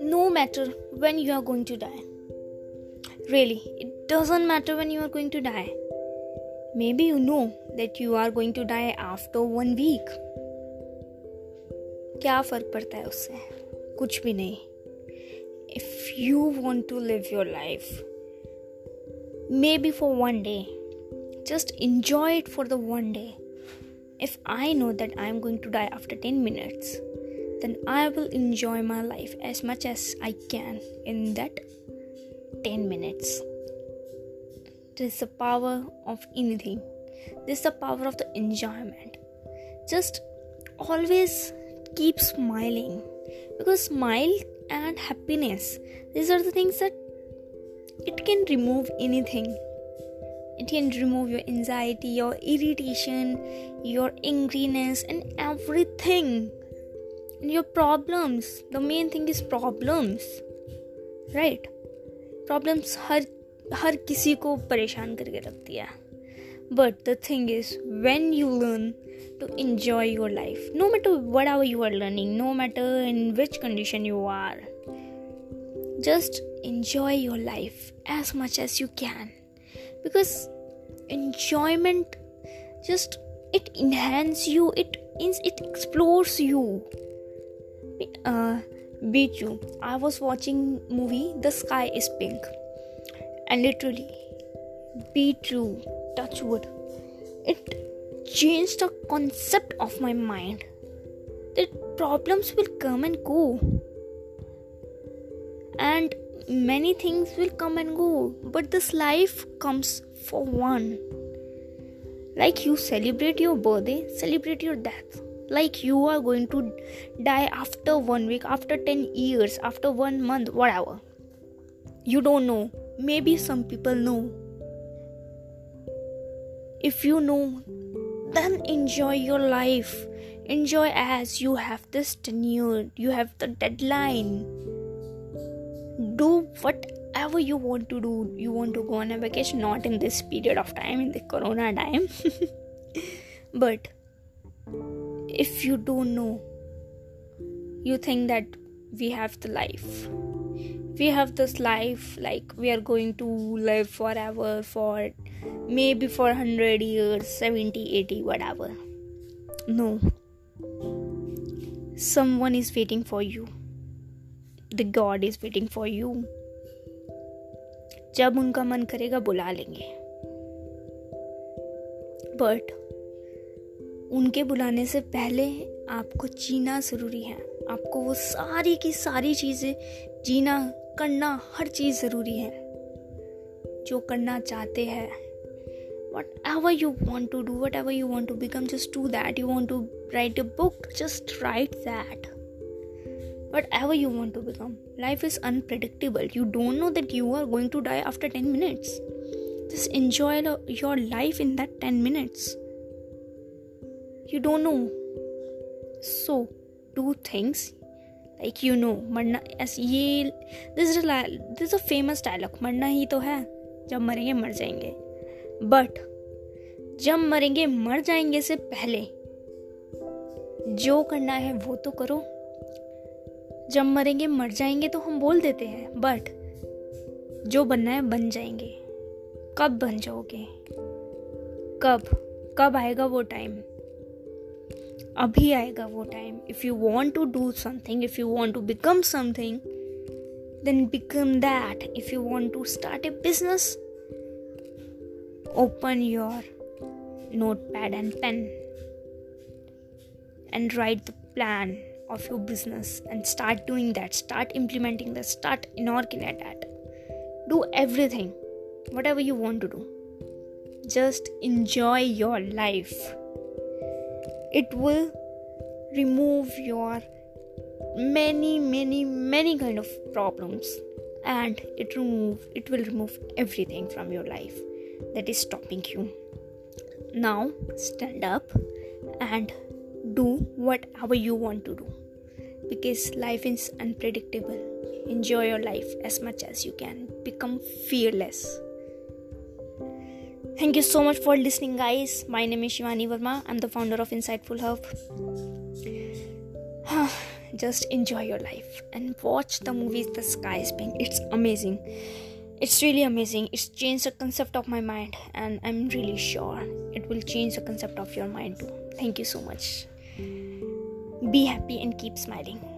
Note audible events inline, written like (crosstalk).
no matter when you are going to die really it doesn't matter when you are going to die maybe you know that you are going to die after one week क्या फ़र्क पड़ता है उससे कुछ भी नहीं if you want to live your life maybe for one day just enjoy it for the one day. If I know that I am going to die after 10 minutes, then I will enjoy my life as much as I can in that 10 minutes. This is the power of anything. This is the power of the enjoyment. Just always keep smiling because smile and happiness these are the things that it can remove anything it can remove your anxiety your irritation your angriness and everything and your problems the main thing is problems right problems हर हर किसी को परेशान करके रखती है but the thing is when you learn to enjoy your life no matter whatever you are learning no matter in which condition you are just enjoy your life as much as you can because enjoyment just it enhances you it it explores you. Uh be true i was watching movie the sky is pink and literally be true touch wood. It changed the concept of my mind. That problems will come and go. And many things will come and go but this life comes for one. Like you celebrate your birthday celebrate your death. Like you are going to die after one week after 10 years after one month whatever. You don't know. Maybe some people know. If you know, then enjoy your life. Enjoy as you have this tenure, you have the deadline. Do whatever you want to do. You want to go on a vacation, not in this period of time, in the corona time. (laughs) but if you don't know, you think that we have the life we have this life like we are going to live forever for maybe for 100 years 70 80 whatever no someone is waiting for you the God is waiting for you जब उनका मन करेगा, बुला लेंगे। But उनके बुलाने से पहले आपको जीना ज़रूरी है। आपको वो सारी की सारी चीज़ें, जीना, करना, हर चीज़ ज़रूरी है। जो करना चाहते हैं। Whatever you want to do whatever you want to become just do that you want to write a book just write that whatever you want to become life is unpredictable you don't know that you are going to die after ten minutes just enjoy your life in that 10 minutes. You don't know. So, do things like you know मरना ऐसे ये this is this a famous dialogue मरना ही तो है जब मरेंगे मर जाएँगे बट जब मरेंगे मर जाएँगे से पहले जो करना है वो तो करो जब मरेंगे, मर जाएँगे तो हम बोल देते हैं, बट जो बनना है, बन जाएँगे। कब बन जाओगे? कब? कब आएगा वो टाइम अभी आएगा वो time if you want to do something if you want to become something then become that. If you want to start a business, open your notepad and pen and write the plan. Of your business and start doing that. Start implementing that. Start at that. Do everything whatever you want to do. Just enjoy your life. It will remove your many many many kind of problems and it remove it will remove everything from your life that is stopping you. Now stand up and do whatever you want to do because life is unpredictable enjoy your life as much as you can become fearless Thank you so much for listening, guys. My name is Shivani Verma. I'm the founder of Insightful Hub. (sighs) Just enjoy your life and watch the movie The Sky is Pink. It's amazing. It's really amazing. It's changed the concept of my mind, and I'm really sure it will change the concept of your mind too. Thank you so much. Be happy and keep smiling.